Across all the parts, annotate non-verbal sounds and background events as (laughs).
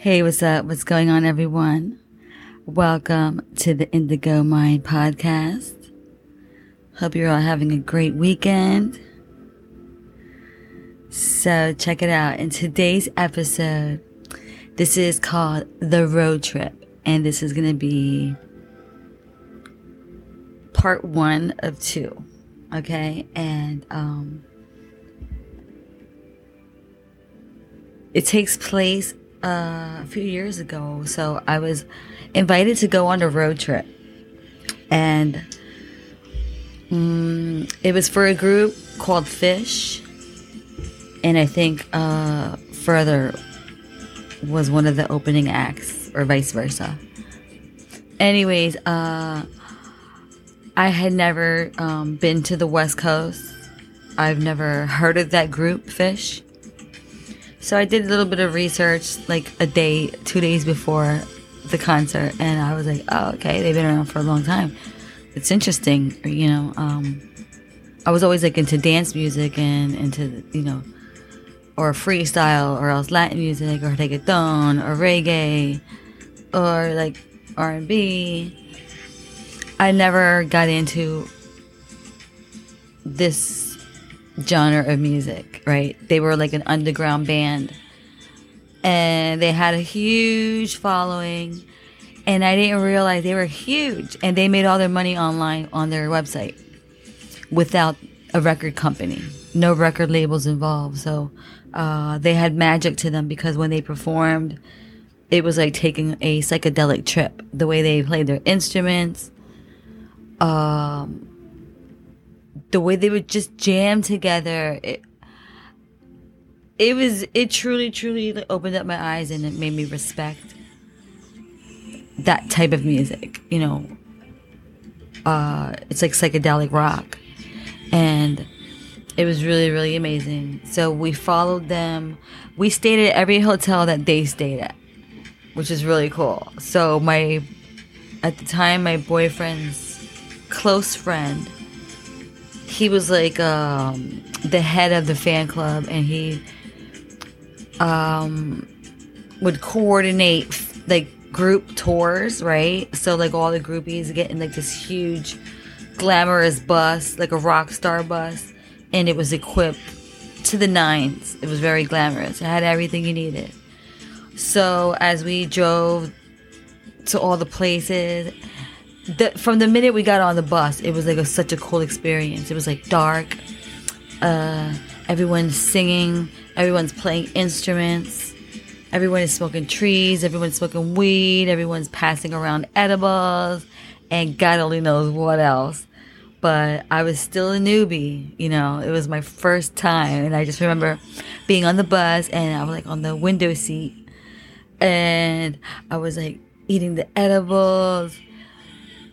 Hey, what's up? What's going on, everyone? Welcome to the Indigo Mind podcast. Hope you're all having a great weekend. So, check it out. In today's episode, this is called The Road Trip, and this is going to be part one of two. Okay, and um, it takes place a few years ago. So I was invited to go on a road trip, and um, it was for a group called Phish, and I think uh, Furthur was one of the opening acts, or vice versa. Anyways, uh, I had never um, been to the West Coast. I've never heard of that group, Phish. So I did a little bit of research, like a day, two days before the concert, and I was like, oh, okay, they've been around for a long time. It's interesting, you know. Um, I was always like into dance music and into, you know, or freestyle, or else Latin music, or reggaeton, or reggae, or like R and B. I never got into this genre of music, right? They were like an underground band and they had a huge following and I didn't realize they were huge and they made all their money online on their website without a record company. No record labels involved. So uh, they had magic to them because when they performed, it was like taking a psychedelic trip. The way they played their instruments, um, the way they would just jam together. It, it was, it truly, truly opened up my eyes and it made me respect that type of music. You know, uh, it's like psychedelic rock. And it was really, really amazing. So we followed them. We stayed at every hotel that they stayed at, which is really cool. So my, at the time, my boyfriend's close friend, he was like um, the head of the fan club, and he um, would coordinate like group tours, right? So like all the groupies getting like this huge, glamorous bus, like a rock star bus, and it was equipped to the nines. It was very glamorous. It had everything you needed. So as we drove to all the places, the, from the minute we got on the bus, it was like a, such a cool experience. It was like dark. Uh, everyone's singing. Everyone's playing instruments. Everyone is smoking trees. Everyone's smoking weed. Everyone's passing around edibles, and God only knows what else. But I was still a newbie. You know, it was my first time, and I just remember being on the bus, and I was like on the window seat, and I was like eating the edibles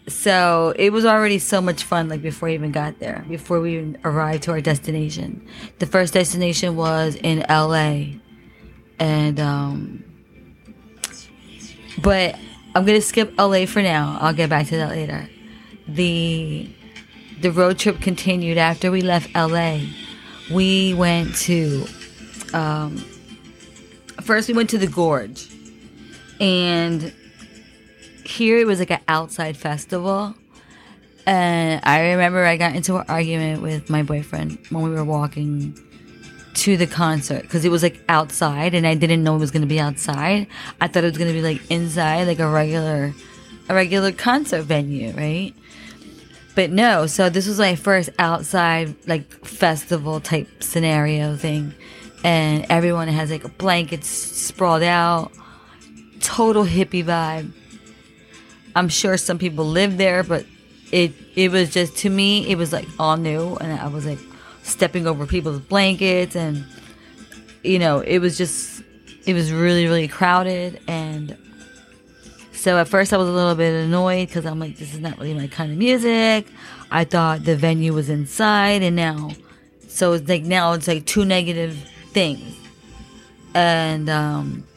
so it was already so much fun like before we even got there before we arrived to our destination. The first destination was in L.A. and um but i'm gonna skip L.A. for now. I'll get back to that later. The the road trip continued after we left L.A. we went to um first we went to the gorge. And here it was like an outside festival. And I remember I got into an argument with my boyfriend when we were walking to the concert because it was like outside and I didn't know it was going to be outside. I thought it was going to be like inside, like a regular, a regular concert venue, right? But no, so this was my first outside like festival type scenario thing. And everyone has like blankets sprawled out, total hippie vibe I'm sure some people live there, but it it was just to me it was like all new, and I was like stepping over people's blankets, and you know it was just it was really really crowded, and so at first I was a little bit annoyed because I'm like this is not really my kind of music. I thought the venue was inside, and now so it's like now it's like two negative things, and um,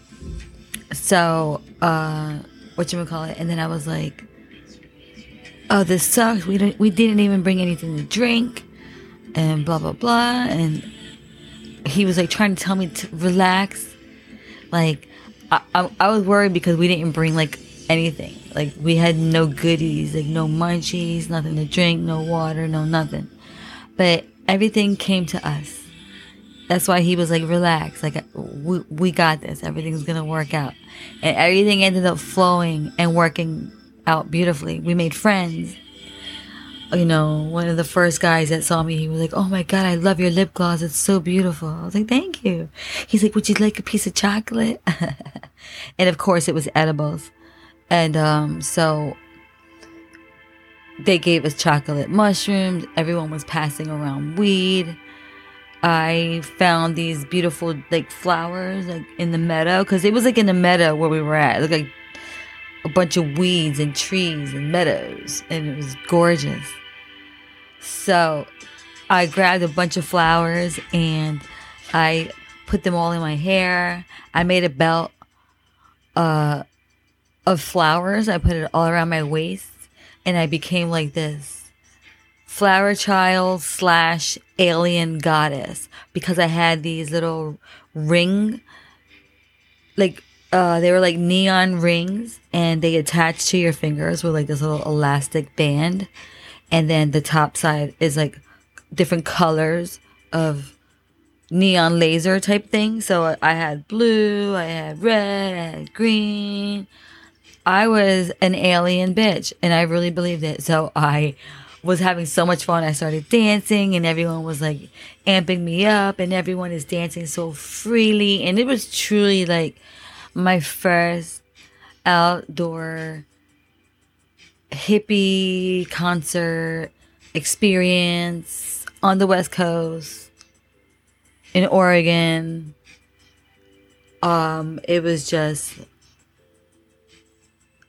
so uh what you call it, and then I was like, "Oh, this sucks. We didn't we didn't even bring anything to drink, and blah blah blah." And he was like trying to tell me to relax, like I, I, I was worried because we didn't bring like anything. Like we had no goodies, like no munchies, nothing to drink, no water, no nothing. But everything came to us. That's why he was like, relax, like we, we got this. Everything's gonna work out, and everything ended up flowing and working out beautifully. We made friends. You know, one of the first guys that saw me, he was like, "Oh my god, I love your lip gloss. It's so beautiful." I was like, "Thank you." He's like, "Would you like a piece of chocolate?" (laughs) and of course, it was edibles. And um, so they gave us chocolate mushrooms. Everyone was passing around weed. I found these beautiful like flowers like in the meadow because it was like in the meadow where we were at. It looked like a bunch of weeds and trees and meadows, and it was gorgeous. So I grabbed a bunch of flowers and I put them all in my hair. I made a belt. Uh, of flowers. I put it all around my waist and I became like this flower child slash alien goddess because I had these little ring, like, uh, they were like neon rings and they attached to your fingers with like this little elastic band. And then the top side is like different colors of neon laser type thing. So I had blue, I had red, I had green, I was an alien bitch and I really believed it. So I was having so much fun. I started dancing and everyone was like amping me up and everyone is dancing so freely. And it was truly like my first outdoor hippie concert experience on the West Coast in Oregon. Um, it was just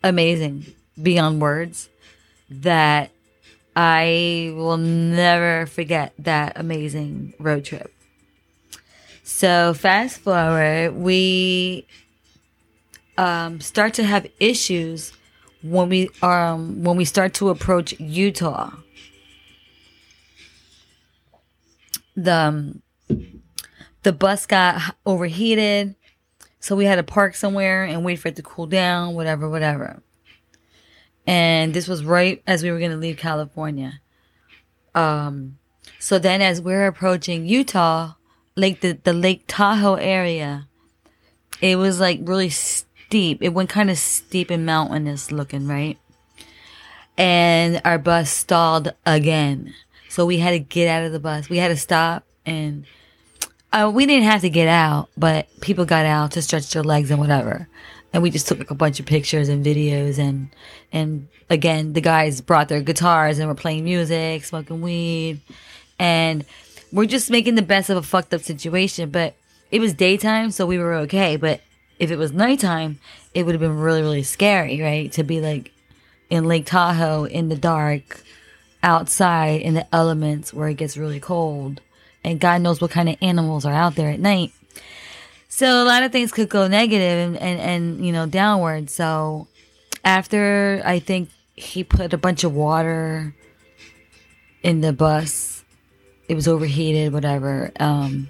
amazing beyond words that I will never forget that amazing road trip. So fast forward, we um, start to have issues when we um when we start to approach Utah. The um, the bus got overheated so we had to park somewhere and wait for it to cool down, whatever, whatever. And this was right as we were going to leave California. Um, so then as we're approaching Utah, like the, the Lake Tahoe area, it was like really steep. It went kind of steep and mountainous looking, right? And our bus stalled again. So we had to get out of the bus. We had to stop and uh, we didn't have to get out, but people got out to stretch their legs and whatever. And we just took like a bunch of pictures and videos and and again the guys brought their guitars and were playing music, smoking weed, and we're just making the best of a fucked up situation. But it was daytime, so we were okay. But if it was nighttime, it would have been really really scary, right? To be like in Lake Tahoe in the dark, outside in the elements where it gets really cold and God knows what kind of animals are out there at night. So a lot of things could go negative and, and, and you know, downward. So after I think he put a bunch of water in the bus, it was overheated, whatever. Um,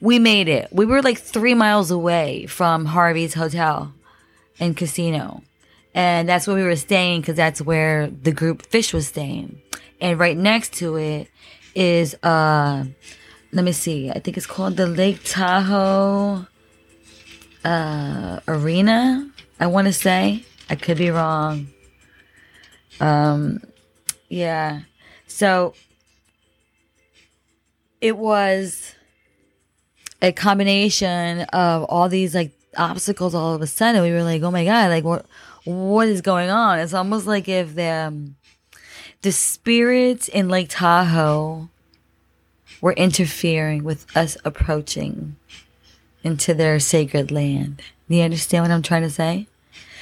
we made it. We were like three miles away from Harvey's hotel and casino. And that's where we were staying because that's where the group Phish was staying. And right next to it is uh let me see. I think it's called the Lake Tahoe uh Arena. I want to say. I could be wrong. Um yeah. So it was a combination of all these like obstacles all of a sudden we were like oh my god like what what is going on it's almost like if the um, the spirits in Lake Tahoe were interfering with us approaching into their sacred land. Do you understand what I'm trying to say?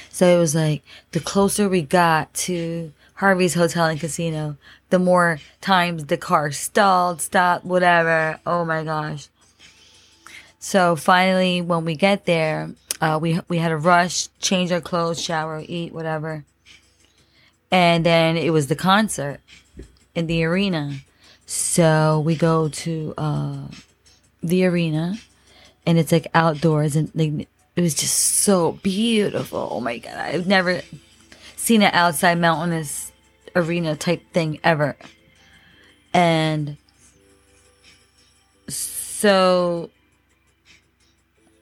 So it was like the closer we got to Harvey's Hotel and Casino, the more times the car stalled, stopped, whatever. Oh my gosh. So finally, when we get there, uh, we we had to rush, change our clothes, shower, eat, whatever. And then it was the concert in the arena. So we go to uh, the arena and it's like outdoors and like It was just so beautiful. Oh my god, I've never seen an outside mountainous arena type thing ever. And so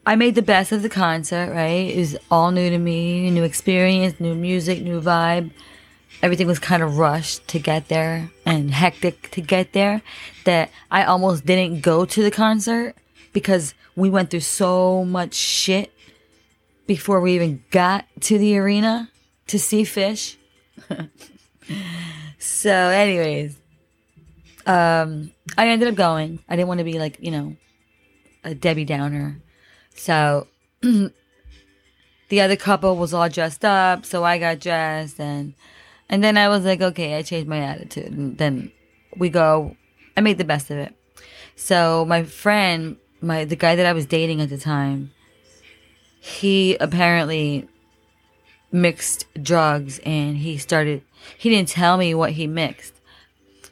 I made the best of the concert, right? It was all new to me, new experience, new music, new vibe. Everything was kind of rushed to get there and hectic to get there that I almost didn't go to the concert because we went through so much shit before we even got to the arena to see Phish. (laughs) so, anyways, um, I ended up going. I didn't want to be like, you know, a Debbie Downer. So (clears throat) the other couple was all dressed up, so I got dressed and and then I was like, okay, I changed my attitude. And then we go I made the best of it. So my friend, my the guy that I was dating at the time, he apparently mixed drugs and he started he didn't tell me what he mixed.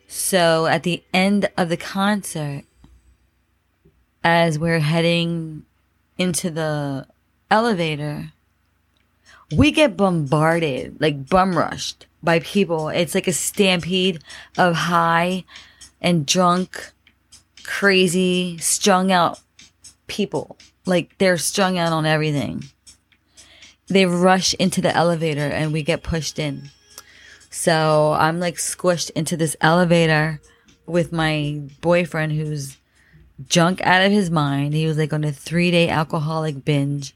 So at the end of the concert as we're heading into the elevator, we get bombarded, like bum rushed by people. It's like a stampede of high and drunk, crazy, strung out people. Like they're strung out on everything. They rush into the elevator and we get pushed in. So I'm like squished into this elevator with my boyfriend who's junk out of his mind. He was like on a three day alcoholic binge.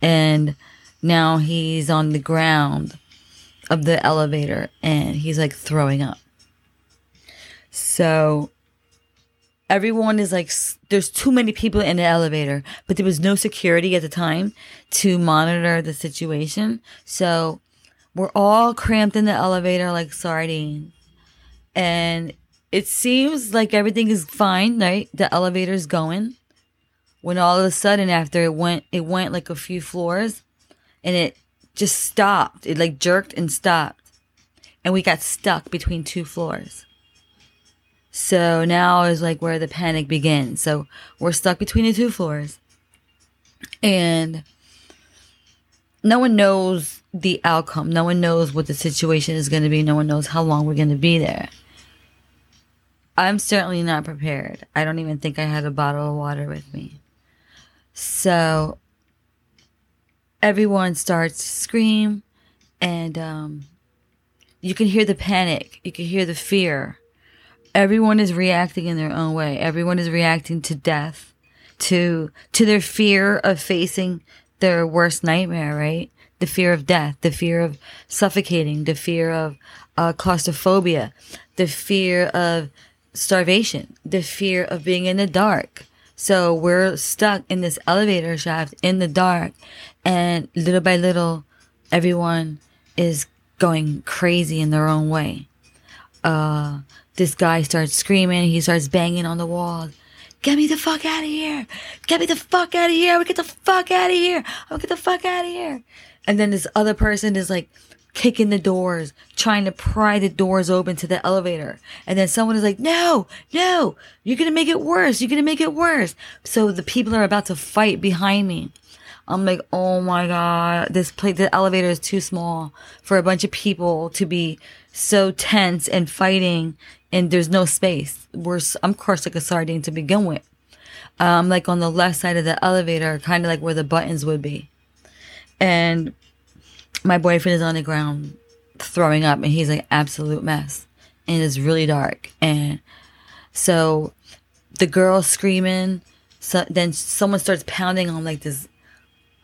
And now he's on the ground of the elevator and he's like throwing up. So everyone is like, there's too many people in the elevator, but there was no security at the time to monitor the situation. So we're all cramped in the elevator like sardines. And it seems like everything is fine, right? The elevator's going. When all of a sudden after it went it went like a few floors and it just stopped. It like jerked and stopped. And we got stuck between two floors. So now is like where the panic begins. So we're stuck between the two floors. And no one knows the outcome. No one knows what the situation is going to be. No one knows how long we're going to be there. I'm certainly not prepared. I don't even think I had a bottle of water with me. So everyone starts to scream, and um, you can hear the panic. You can hear the fear. Everyone is reacting in their own way. Everyone is reacting to death, to to their fear of facing their worst nightmare. Right, the fear of death, the fear of suffocating, the fear of uh, claustrophobia, the fear of starvation, the fear of being in the dark. So we're stuck in this elevator shaft in the dark and little by little, everyone is going crazy in their own way. Uh, this guy starts screaming. He starts banging on the wall. Get me the fuck out of here. Get me the fuck out of here. Would get the fuck out of here. I would get the fuck out of here. And then this other person is like kicking the doors, trying to pry the doors open to the elevator. And then someone is like, no, no, you're going to make it worse. You're going to make it worse. So the people are about to fight behind me. I'm like, oh my God, this place, the elevator is too small for a bunch of people to be so tense and fighting and there's no space. We're, I'm crushed like a sardine to begin with. I'm like on the left side of the elevator, kind of like where the buttons would be. And my boyfriend is on the ground throwing up and he's like absolute mess and it's really dark and so the girl screaming so then someone starts pounding on like this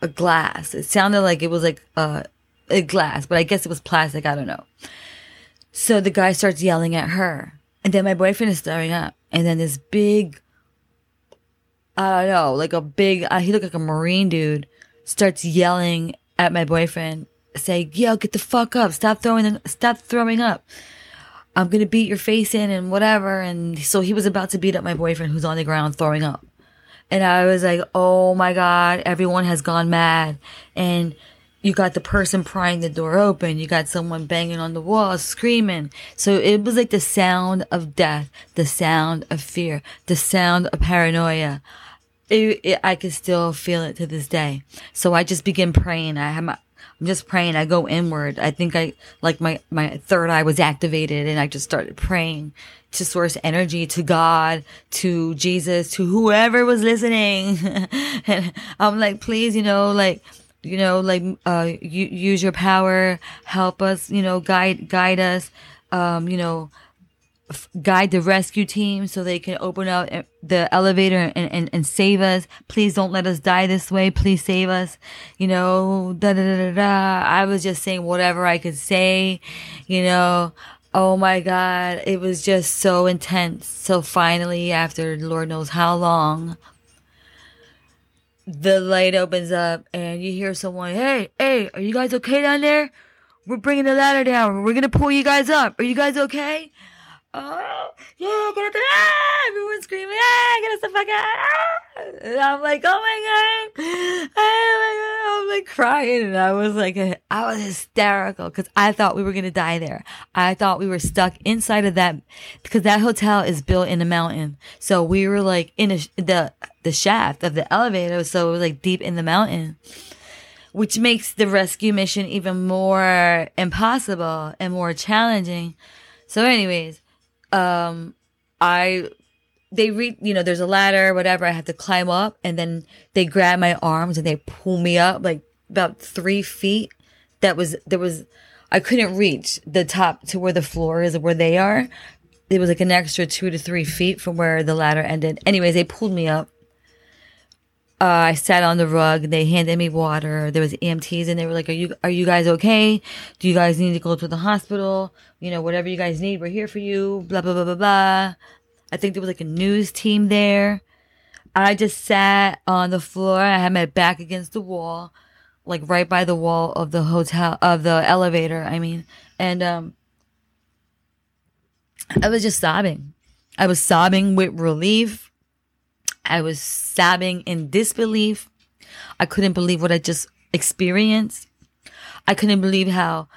a glass it sounded like it was like uh, a glass but i guess it was plastic i don't know so the guy starts yelling at her and then my boyfriend is throwing up and then this big i don't know like a big uh, he looked like a marine dude starts yelling at my boyfriend say, yo, get the fuck up. Stop throwing, stop throwing up. I'm going to beat your face in and whatever. And so he was about to beat up my boyfriend who's on the ground throwing up. And I was like, oh my God, everyone has gone mad. And you got the person prying the door open. You got someone banging on the wall, screaming. So it was like the sound of death, the sound of fear, the sound of paranoia. it, it, I can still feel it to this day. So I just begin praying. I have my, I'm just praying. I go inward. I think I, like my, my third eye was activated and I just started praying to source energy to God, to Jesus, to whoever was listening. (laughs) and I'm like, please, you know, like, you know, like, uh, use your power, help us, you know, guide, guide us, um, you know, guide the rescue team so they can open up eh, the elevator and, and, and save us. Please don't let us die this way. Please save us. You know, da da da da. I was just saying whatever I could say, you know. Oh my God. It was just so intense. So finally, after Lord knows how long, the light opens up and you hear someone, Hey, hey, are you guys okay down there? We're bringing the ladder down. We're going to pull you guys up. Are you guys okay? Oh, yeah, get ah, everyone's screaming, ah, get us the fuck out. Ah. And I'm like, oh my God. Oh my God. I'm like crying. And I was like, I was hysterical because I thought we were going to die there. I thought we were stuck inside of that because that hotel is built in a mountain. So we were like in a, the, the shaft of the elevator. So it was like deep in the mountain which makes the rescue mission even more impossible and more challenging. So, anyways, um, I, they read, you know, there's a ladder, whatever. I have to climb up and then they grab my arms and they pull me up like about three feet. That was, there was, I couldn't reach the top to where the floor is, where they are. It was like an extra two to three feet from where the ladder ended. Anyways, they pulled me up. Uh, I sat on the rug. They handed me water. There was EMTs, and they were like, "Are you are you guys okay? Do you guys need to go to the hospital? You know, whatever you guys need, we're here for you." Blah blah blah blah blah. I think there was like a news team there. I just sat on the floor. I had my back against the wall, like right by the wall of the hotel of the elevator. I mean, and um, I was just sobbing. I was sobbing with relief I was sobbing in disbelief. I couldn't believe what I just experienced. I couldn't believe how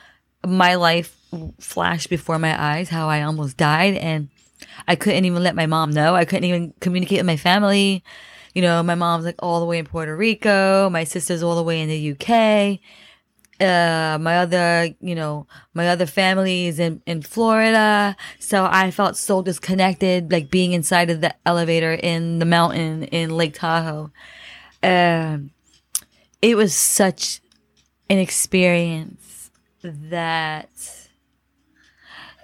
my life flashed before my eyes, how I almost died. And I couldn't even let my mom know. I couldn't even communicate with my family. You know, my mom's like all the way in Puerto Rico. My sister's all the way in the UK uh, my other, you know, my other families in, in Florida. So I felt so disconnected, like being inside of the elevator in the mountain in Lake Tahoe. Um, it was such an experience that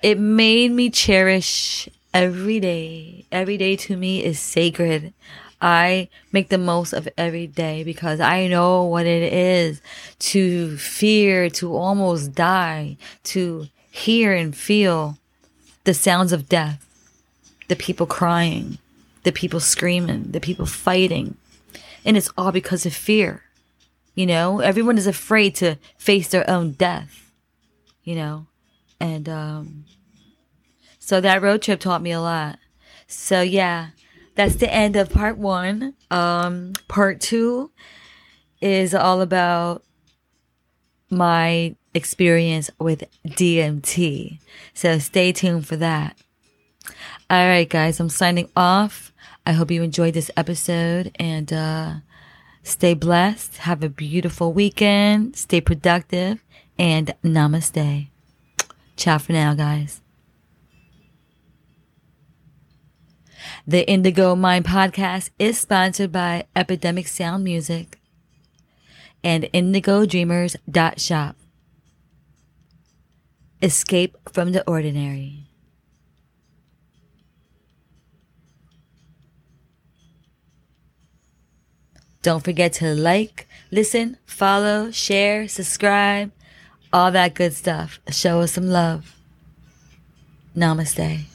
it made me cherish every day. Every day to me is sacred. I make the most of every day because I know what it is to fear, to almost die, to hear and feel the sounds of death, the people crying, the people screaming, the people fighting. And it's all because of fear. You know, everyone is afraid to face their own death, you know, and, um, so that road trip taught me a lot. So yeah, that's the end of part one. Um, part two is all about my experience with DMT. So stay tuned for that. All right, guys, I'm signing off. I hope you enjoyed this episode and uh, stay blessed. Have a beautiful weekend. Stay productive and namaste. Ciao for now, guys. The Indigo Mind podcast is sponsored by Epidemic Sound Music and indigodreamers.shop. Escape from the ordinary. Don't forget to like, listen, follow, share, subscribe, all that good stuff. Show us some love. Namaste.